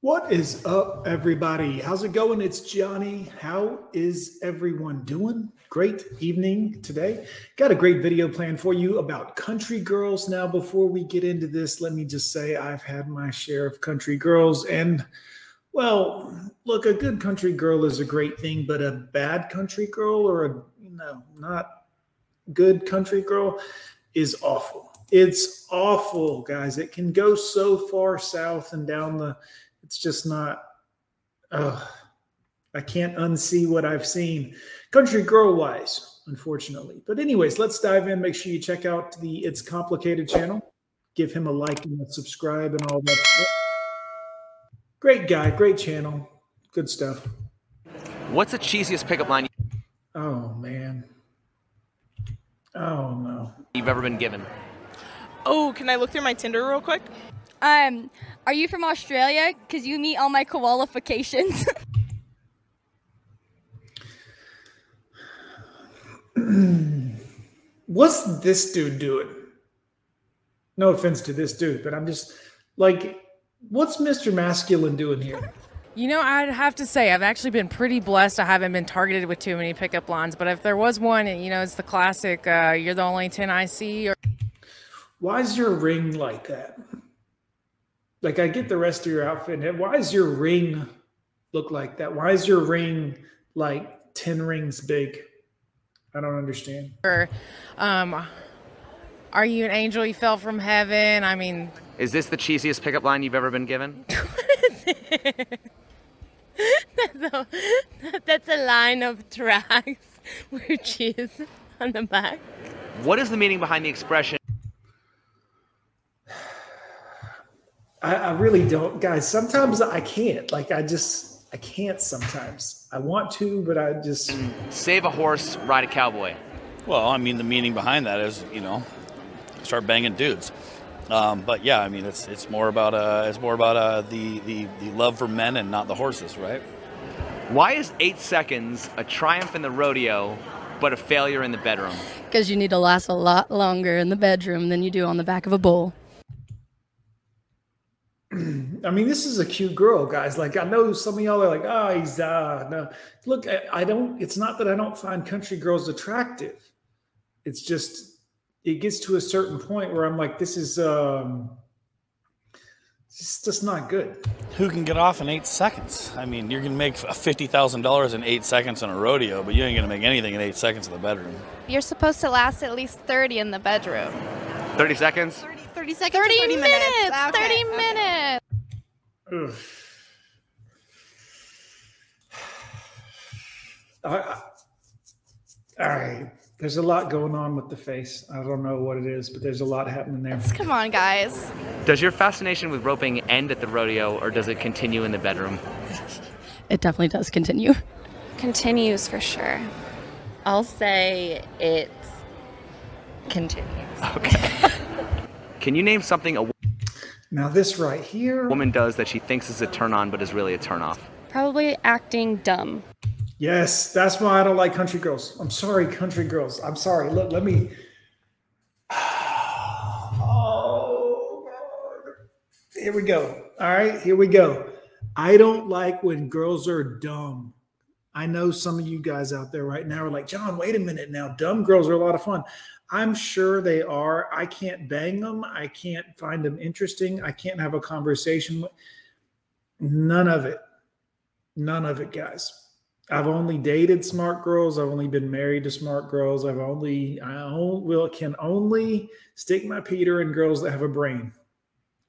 What is up, everybody? How's it going? It's Johnny. How is everyone doing? Great evening today. Got a great video planned for you about country girls. Now, before we get into this, let me just say I've had my share of country girls. And, well, look, a good country girl is a great thing, but a bad country girl or a, you know, not good country girl is awful. It's awful, guys. It can go so far south and down the it's just not. Uh, I can't unsee what I've seen, country girl wise, unfortunately. But anyways, let's dive in. Make sure you check out the It's Complicated channel. Give him a like and a subscribe and all that. Stuff. Great guy, great channel, good stuff. What's the cheesiest pickup line Oh man. Oh no. you've ever been given? Oh, can I look through my Tinder real quick? Um, are you from Australia? Because you meet all my qualifications. What's this dude doing? No offense to this dude, but I'm just like, what's Mr. Masculine doing here? You know, I'd have to say I've actually been pretty blessed. I haven't been targeted with too many pickup lines, but if there was one, you know, it's the classic uh, "You're the only ten I see." Or Why is your ring like that? Like, I get the rest of your outfit. and Why does your ring look like that? Why is your ring like 10 rings big? I don't understand. um, "Are you an angel? You fell from heaven." I mean, Is this the cheesiest pickup line you've ever been given? That's a line of tracks with cheese on the back. What is the meaning behind the expression? I, I really don't, guys. Sometimes I can't. Like, I just, I can't sometimes. I want to, but I just, Save a horse, ride a cowboy. Well, I mean, the meaning behind that is, you know, start banging dudes. Um, but yeah, I mean, it's it's more about uh, it's more about uh, the, the the love for men and not the horses, right? Why is eight seconds a triumph in the rodeo, but a failure in the bedroom? because you need to last a lot longer in the bedroom than you do on the back of a bull. I mean, this is a cute girl, guys. Like, I know some of y'all are like, oh, he's, uh, no. Look, I, I don't, it's not that I don't find country girls attractive. It's just, it gets to a certain point where I'm like, this is, um, it's just not good. Who can get off in eight seconds? I mean, you're gonna make fifty thousand dollars in eight seconds in a rodeo, but you ain't gonna make anything in eight seconds in the bedroom. You're supposed to last at least 30 in the bedroom. 30 seconds? 30 30 seconds 30, 30 minutes. 30 minutes. Ugh. I, I, all right. There's a lot going on with the face. I don't know what it is, but there's a lot happening there. Come on, guys. Does your fascination with roping end at the rodeo, or does it continue in the bedroom? It definitely does continue. Continues for sure. I'll say it continues. Okay. Can you name something a Now, this right here. woman does that she thinks is a turn on, but is really a turn off? Probably acting dumb. Yes, that's why I don't like country girls. I'm sorry, country girls. I'm sorry. Look, let me. Oh, God. Here we go. All right, here we go. I don't like when girls are dumb. I know some of you guys out there right now are like, John, wait a minute now. Dumb girls are a lot of fun. I'm sure they are. I can't bang them. I can't find them interesting. I can't have a conversation none of it. None of it, guys. I've only dated smart girls. I've only been married to smart girls. I've only I only, will can only stick my Peter in girls that have a brain.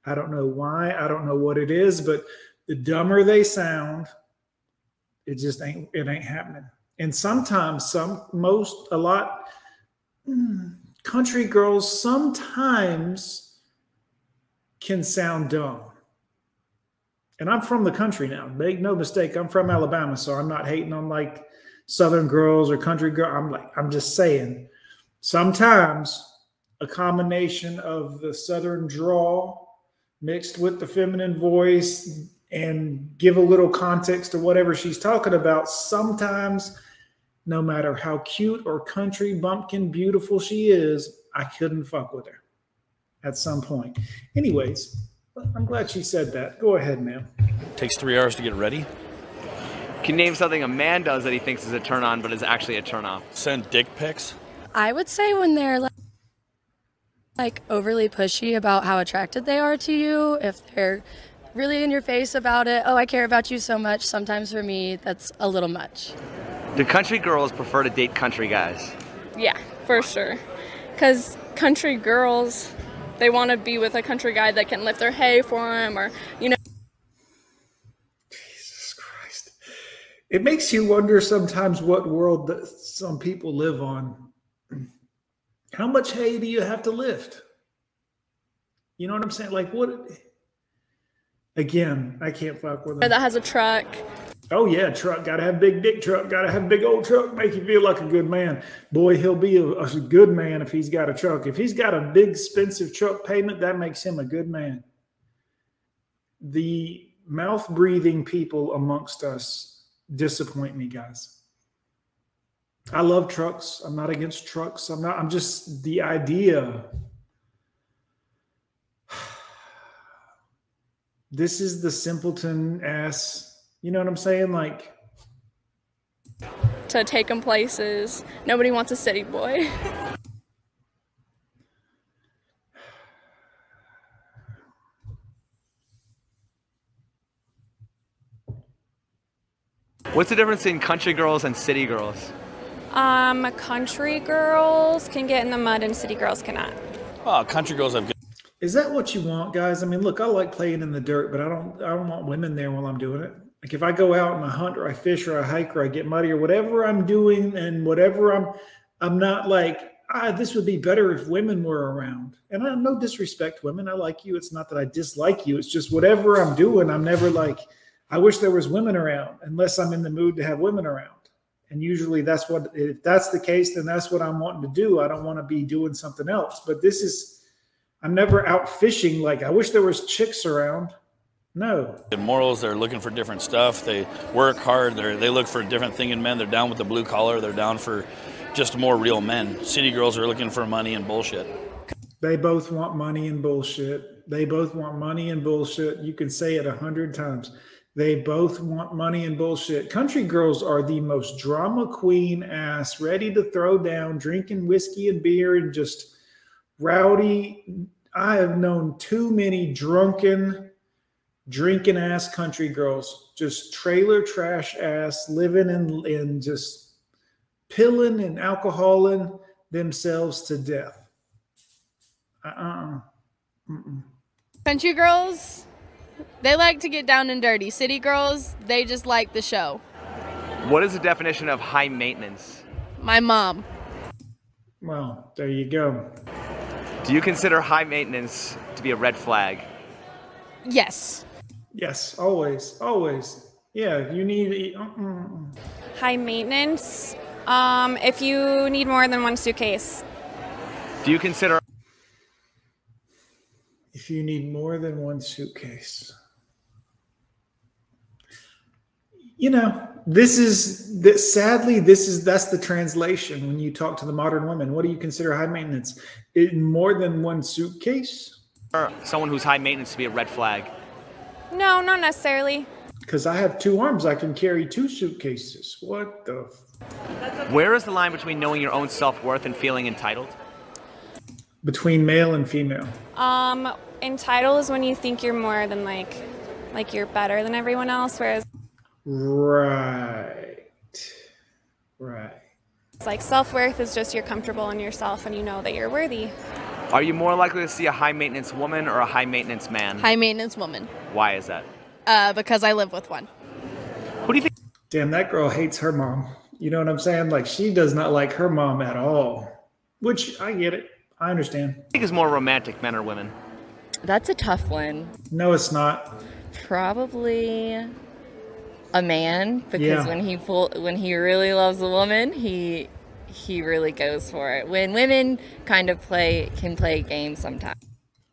I don't know why. I don't know what it is, but the dumber they sound, it just ain't it ain't happening. And sometimes some most a lot country girls sometimes can sound dumb and I'm from the country now. Make no mistake, I'm from Alabama, so I'm not hating on like Southern girls or country girl. I'm like, I'm just saying, sometimes a combination of the Southern drawl mixed with the feminine voice and give a little context to whatever she's talking about. Sometimes, no matter how cute or country bumpkin beautiful she is, I couldn't fuck with her at some point. Anyways, I'm glad she said that. Go ahead, ma'am. takes three hours to get ready. Can you name something a man does that he thinks is a turn on but is actually a turn off? Send dick pics. I would say when they're like, like overly pushy about how attracted they are to you, if they're really in your face about it, oh, I care about you so much, sometimes for me, that's a little much. Do country girls prefer to date country guys? Yeah, for sure. Because country girls, they want to be with a country guy that can lift their hay for them or, you know. Jesus Christ. It makes you wonder sometimes what world that some people live on. How much hay do you have to lift? You know what I'm saying? Like, what? Again, I can't fuck with them. That has a truck. Oh yeah, truck. Got to have big dick truck. Got to have big old truck. Make you feel like a good man. Boy, he'll be a, a good man if he's got a truck. If he's got a big expensive truck payment, that makes him a good man. The mouth breathing people amongst us disappoint me, guys. I love trucks. I'm not against trucks. I'm not. I'm just the idea. This is the simpleton ass. You know what I'm saying? Like, to take them places. Nobody wants a city boy. What's the difference in country girls and city girls? Um, country girls can get in the mud and city girls cannot. Oh, country girls have good. Is that what you want, guys? I mean, look, I like playing in the dirt, but I don't. I don't want women there while I'm doing it. Like if I go out and I hunt or I fish or I hike or I get muddy or whatever I'm doing and whatever I'm, I'm not like ah, this would be better if women were around. And I no disrespect women. I like you. It's not that I dislike you. It's just whatever I'm doing, I'm never like, I wish there was women around, unless I'm in the mood to have women around. And usually that's what if that's the case, then that's what I'm wanting to do. I don't want to be doing something else. But this is I'm never out fishing like I wish there was chicks around. No. The morals, they're looking for different stuff. They work hard. They they look for a different thing in men. They're down with the blue collar. They're down for just more real men. City girls are looking for money and bullshit. They both want money and bullshit. They both want money and bullshit. You can say it a hundred times. They both want money and bullshit. Country girls are the most drama queen ass, ready to throw down, drinking whiskey and beer and just rowdy. I have known too many drunken, drinking ass country girls, just trailer trash ass, living in, in just pilling and alcoholing themselves to death. Uh-uh. Mm-mm. Country girls, they like to get down and dirty. City girls, they just like the show. What is the definition of high maintenance? My mom. Well, there you go. Do you consider high maintenance to be a red flag? Yes. Yes, always, always. Yeah, you need. Uh-uh. High maintenance. Um, if you need more than one suitcase. Do you consider If you need more than one suitcase, you know, this is that. Sadly, this is that's the translation when you talk to the modern women. What do you consider high maintenance? It, more than one suitcase? someone who's high maintenance to be a red flag? No, not necessarily. Because I have two arms, I can carry two suitcases. What the? F- Where is the line between knowing your own self worth and feeling entitled? Between male and female. Um, entitled is when you think you're more than like, like you're better than everyone else, whereas Right. Right. it's like self worth is just you're comfortable in yourself and you know that you're worthy. Are you more likely to see a high maintenance woman or a high maintenance man? High maintenance woman. Why is that? Uh, because I live with one. Who do you think? Damn, that girl hates her mom. You know what I'm saying? Like she does not like her mom at all. Which I get it. I understand. think is more romantic, men or women? That's a tough one. No, it's not. Probably a man because Yeah. when he full, when he really loves a woman, he he really goes for it. When women kind of play can play games sometimes.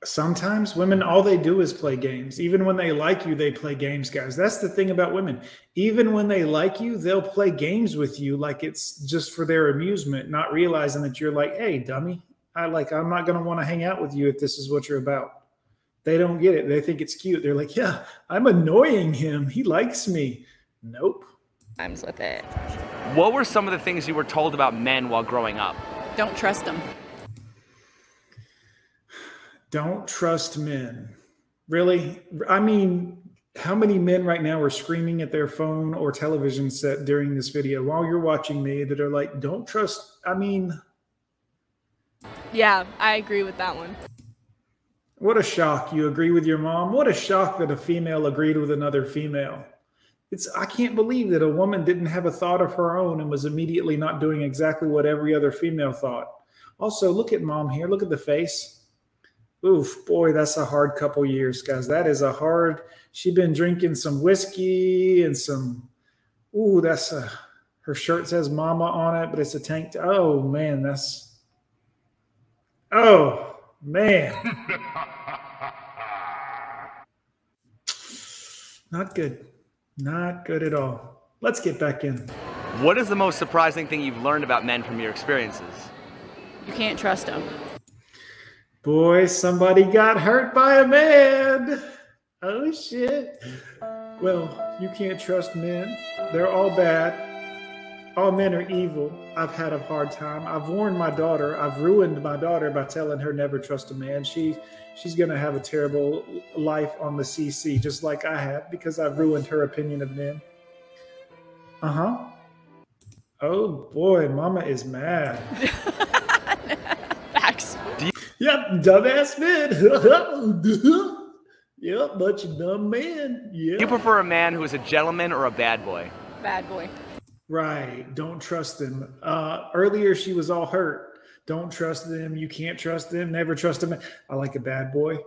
Sometimes women, all they do is play games. Even when they like you, they play games, guys. That's the thing about women. Even when they like you, they'll play games with you like it's just for their amusement, not realizing that you're like, hey, dummy, I like, I'm not going to want to hang out with you if this is what you're about. They don't get it. They think it's cute. They're like, yeah, I'm annoying him. He likes me. Nope. Times with it. What were some of the things you were told about men while growing up? Don't trust them. Don't trust men. Really? I mean, how many men right now are screaming at their phone or television set during this video while you're watching me that are like, don't trust? I mean, Yeah, I agree with that one. What a shock. You agree with your mom? What a shock that a female agreed with another female. It's I can't believe that a woman didn't have a thought of her own and was immediately not doing exactly what every other female thought. Also, look at mom here. Look at the face. Oof, boy, that's a hard couple years, guys. That is a hard. She's been drinking some whiskey and some. Ooh, that's a. Her shirt says "Mama" on it, but it's a tank. oh man, that's. Oh man. Not good. Not good at all. Let's get back in. What is the most surprising thing you've learned about men from your experiences? You can't trust them. Boy, somebody got hurt by a man. Oh shit. Well, you can't trust men. They're all bad. All men are evil. I've had a hard time. I've warned my daughter. I've ruined my daughter by telling her never trust a man. She she's gonna have a terrible life on the CC, just like I have, because I've ruined her opinion of men. Uh-huh. Oh boy, mama is mad. Facts. Yep, dumbass man. yep, bunch of dumb men. Yeah. You prefer a man who is a gentleman or a bad boy? Bad boy. Right. Don't trust them. Uh, earlier, she was all hurt. Don't trust them. You can't trust them. Never trust them. I like a bad boy.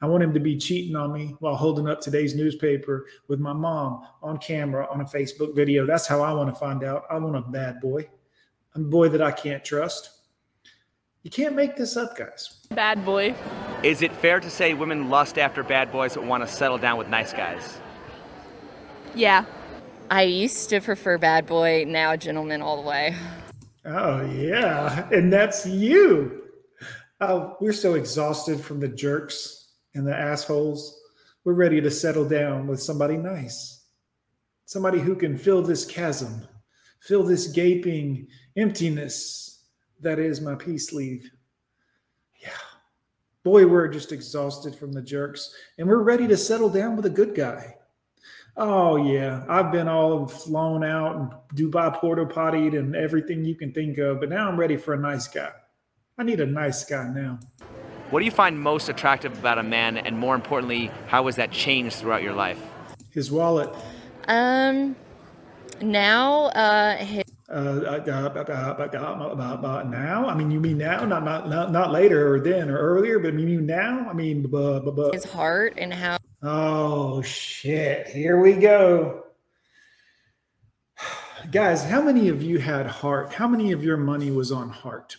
I want him to be cheating on me while holding up today's newspaper with my mom on camera on a Facebook video. That's how I want to find out. I want a bad boy, a boy that I can't trust. You can't make this up, guys. Bad boy. Is it fair to say women lust after bad boys but want to settle down with nice guys? Yeah. I used to prefer bad boy, now gentleman all the way. Oh, yeah. And that's you. Oh, we're so exhausted from the jerks and the assholes. We're ready to settle down with somebody nice. Somebody who can fill this chasm, fill this gaping emptiness that is my peace sleeve. Yeah. Boy, we're just exhausted from the jerks and we're ready to settle down with a good guy. Oh yeah, I've been all flown out and Dubai porta pottied and everything you can think of, but now I'm ready for a nice guy. I need a nice guy now. What do you find most attractive about a man, and more importantly, how has that changed throughout your life? His wallet. Um, now, uh, his, Uh, uh, uh, uh, uh, uh, now? I mean, you mean now? Not not not, not later or then or earlier, but you mean now? I mean, his heart and how Oh shit! Here we go, guys. How many of you had heart? How many of your money was on heart?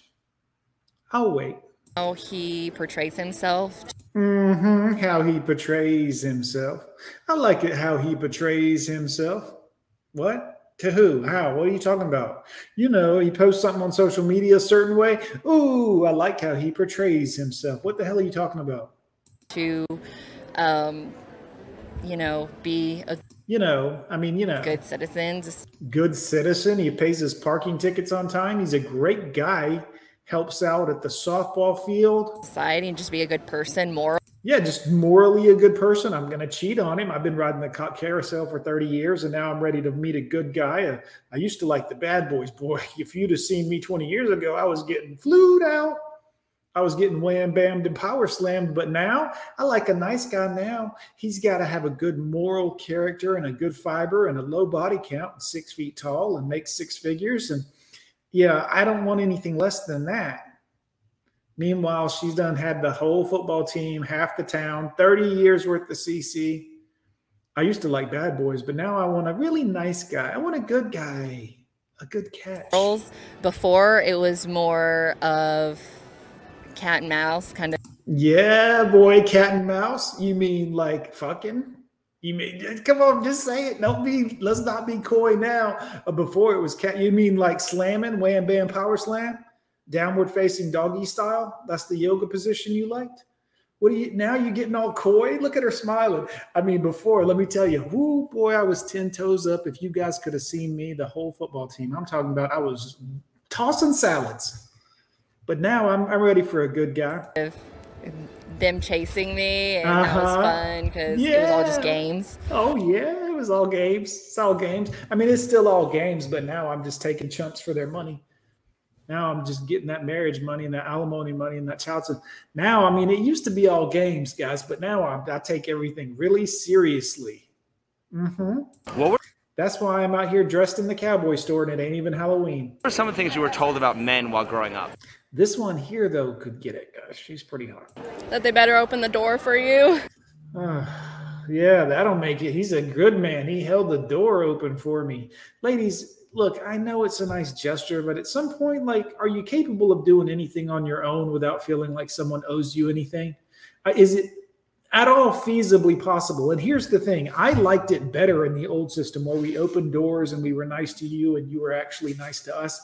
I'll wait. how he portrays himself. Mm-hmm. How he portrays himself. I like it how he portrays himself. What? To who? How? What are you talking about? You know, he posts something on social media a certain way. Ooh, I like how he portrays himself. What the hell are you talking about? to, um, you know, be a You know, I mean, you know, good citizen. Just good citizen. He pays his parking tickets on time. He's a great guy. Helps out at the softball field. society and just be a good person, moral. Yeah, just morally a good person. I'm going to cheat on him. I've been riding the carousel for 30 years and now I'm ready to meet a good guy. Uh, I used to like the bad boys. Boy, if you'd have seen me 20 years ago, I was getting flued out. I was getting wham bammed and power slammed. But now I like a nice guy now. He's got to have a good moral character and a good fiber and a low body count, six feet tall and make six figures. And yeah, I don't want anything less than that. Meanwhile, she's done had the whole football team, half the town, 30 years worth of CC. I used to like bad boys, but now I want a really nice guy. I want a good guy, a good catch. Before it was more of cat and mouse kind of. Yeah, boy, cat and mouse. You mean like fucking? You mean come on, just say it. Don't be. Let's not be coy now. Uh, before it was cat. You mean like slamming, wham bam, power slam, downward facing doggy style? That's the yoga position you liked. What are you now? You're getting all coy? Look at her smiling. I mean, before, let me tell you, whoo, boy, I was 10 toes up. If you guys could have seen me, the whole football team, I'm talking about, I was tossing salads. But now I'm, I'm ready for a good guy. Them chasing me, and that was Uh-huh. fun because it was all just games. Oh yeah, it was all games. It's all games. I mean, it's still all games, but now I'm just taking chumps for their money. Now I'm just getting that marriage money and that alimony money and that child support. Now, I mean, it used to be all games, guys, but now I, I take everything really seriously. hmm What were That's why I'm out here dressed in the cowboy store and it ain't even Halloween. what are some of the things you were told about men while growing up? This one here, though, could get it, guys. She's pretty hot. That they better open the door for you. Ah, yeah, that'll make it. He's a good man. He held the door open for me. Ladies, look, I know it's a nice gesture, but at some point, like, are you capable of doing anything on your own without feeling like someone owes you anything? Uh, is it at all feasibly possible? And here's the thing I liked it better in the old system where we opened doors and we were nice to you and you were actually nice to us.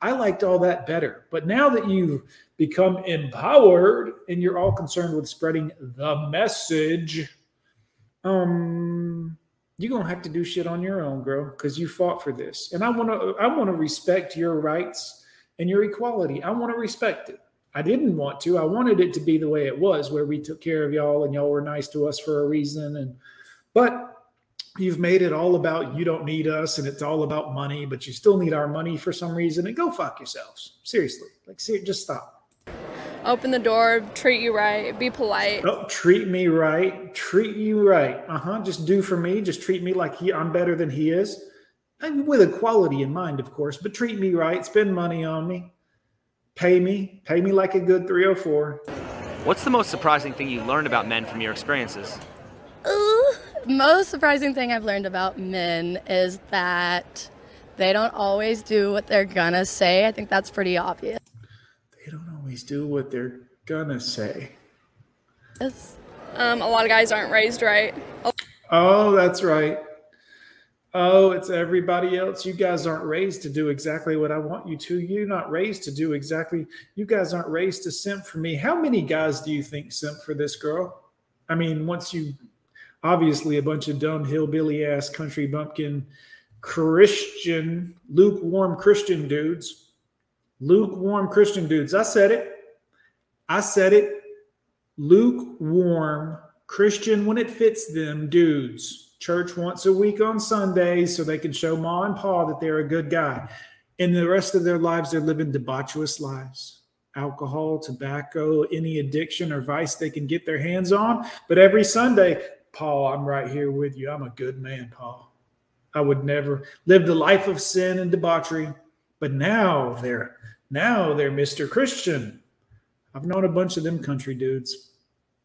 I liked all that better. But now that you've become empowered and you're all concerned with spreading the message, um, you're gonna have to do shit on your own, girl, because you fought for this. And I wanna I wanna respect your rights and your equality. I want to respect it. I didn't want to. I wanted it to be the way it was, where we took care of y'all and y'all were nice to us for a reason. And but you've made it all about you don't need us and it's all about money, but you still need our money for some reason. And go fuck yourselves. Seriously. Like ser- just stop. Open the door, treat you right, be polite. Oh, treat me right. Treat you right. Uh-huh. Just do for me. Just treat me like he I'm better than he is. And with equality in mind, of course, but treat me right. Spend money on me. Pay me. Pay me like a good 304. What's the most surprising thing you learned about men from your experiences? Ooh, most surprising thing I've learned about men is that they don't always do what they're gonna say. I think that's pretty obvious. They don't always do what they're gonna say. Yes. Um, a lot of guys aren't raised right. Oh, that's right. Oh, it's everybody else. You guys aren't raised to do exactly what I want you to. You're not raised to do exactly. You guys aren't raised to simp for me. How many guys do you think simp for this girl? I mean, once you obviously a bunch of dumb hillbilly ass country bumpkin Christian, lukewarm Christian dudes. Lukewarm Christian dudes. I said it. I said it. Lukewarm Christian when it fits them dudes. Church once a week on Sundays so they can show ma and pa that they're a good guy. In the rest of their lives, they're living debaucherous lives. Alcohol, tobacco, any addiction or vice they can get their hands on. But every Sunday, Paul, I'm right here with you. I'm a good man, Paul. I would never live the life of sin and debauchery. But now they're now they're Mr. Christian. I've known a bunch of them country dudes.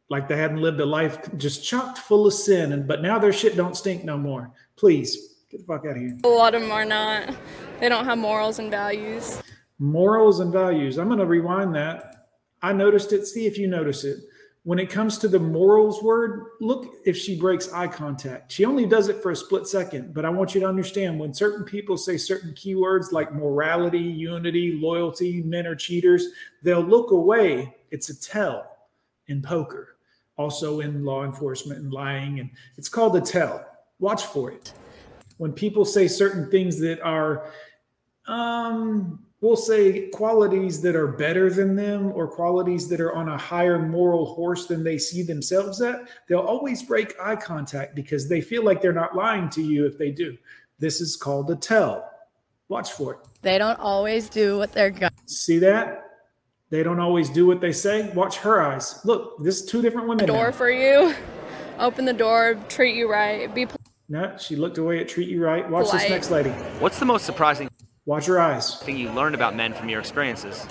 Like they hadn't lived a life just chocked full of sin, and but now their shit don't stink no more. Please get the fuck out of here. A lot of them are not. They don't have morals and values. Morals and values. I'm going to rewind that. I noticed it. See if you notice it. When it comes to the morals word, look if she breaks eye contact. She only does it for a split second, but I want you to understand when certain people say certain keywords like morality, unity, loyalty, men are cheaters, they'll look away. It's a tell in poker, also in law enforcement and lying. And it's called a tell. Watch for it. When people say certain things that are um we'll say qualities that are better than them or qualities that are on a higher moral horse than they see themselves at they'll always break eye contact because they feel like they're not lying to you if they do this is called a tell watch for it They don't always do what they're gonna. see that they don't always do what they say watch her eyes look this is two different women Door now. for you. Open the door, treat you right, be polite. no she looked away at treat you right watch this next lady What's the most surprising watch her eyes thing you learned about men from your experiences?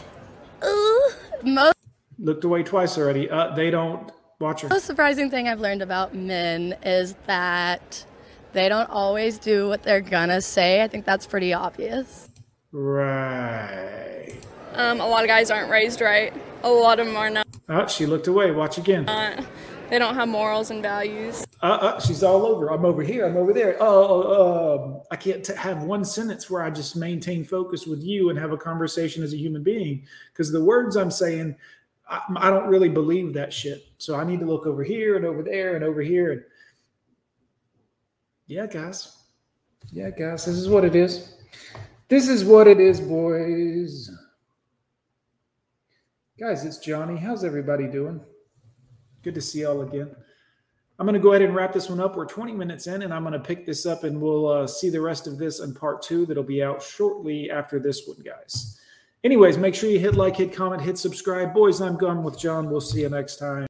Ooh, most looked away twice already uh they don't watch her most surprising thing I've learned about men is that they don't always do what they're gonna say. I think that's pretty obvious. right Um, a lot of guys aren't raised right. A lot of them are not. oh she looked away watch again They don't have morals and values. Uh, uh, she's all over. I'm over here. I'm over there. Oh, um, I can't t- have one sentence where I just maintain focus with you and have a conversation as a human being because the words I'm saying, I, I don't really believe that shit. So I need to look over here and over there and over here. And yeah, guys. Yeah, guys. This is what it is. This is what it is, boys. Guys, it's Johnny. How's everybody doing? Good to see y'all again. I'm going to go ahead and wrap this one up. We're 20 minutes in, and I'm going to pick this up, and we'll uh, see the rest of this in part two that'll be out shortly after this one, guys. Anyways, make sure you hit like, hit comment, hit subscribe. Boys, I'm gone with John. We'll see you next time.